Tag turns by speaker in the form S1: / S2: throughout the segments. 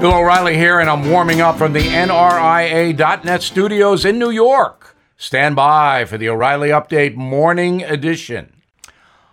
S1: Bill O'Reilly here, and I'm warming up from the NRIA.net studios in New York. Stand by for the O'Reilly Update Morning Edition.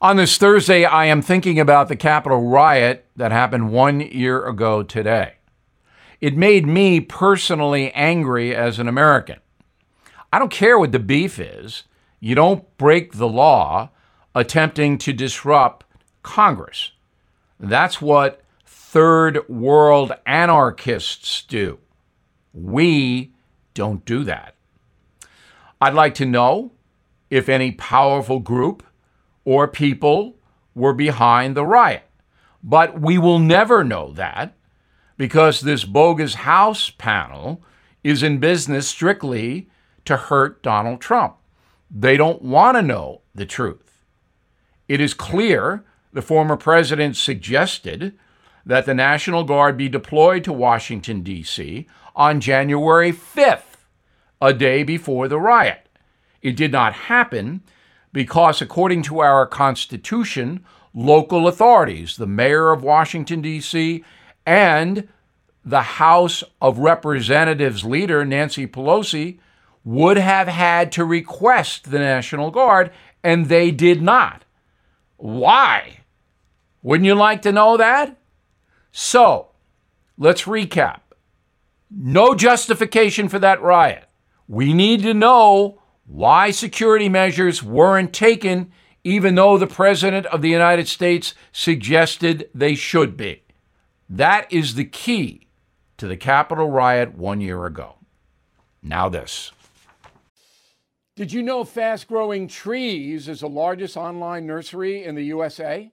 S1: On this Thursday, I am thinking about the Capitol riot that happened one year ago today. It made me personally angry as an American. I don't care what the beef is, you don't break the law attempting to disrupt Congress. That's what third world anarchists do. We don't do that. I'd like to know if any powerful group or people were behind the riot. But we will never know that because this bogus House panel is in business strictly to hurt Donald Trump. They don't want to know the truth. It is clear the former president suggested that the National Guard be deployed to Washington, D.C. on January 5th, a day before the riot. It did not happen because, according to our Constitution, local authorities, the mayor of Washington, D.C., and the House of Representatives leader, Nancy Pelosi, would have had to request the National Guard, and they did not. Why? Wouldn't you like to know that? So, let's recap. No justification for that riot. We need to know why security measures weren't taken, even though the President of the United States suggested they should be. That is the key to the Capitol riot one year ago. Now, this. Did you know Fast Growing Trees is the largest online nursery in the USA?